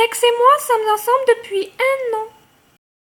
Tex et moi sommes ensemble depuis un an.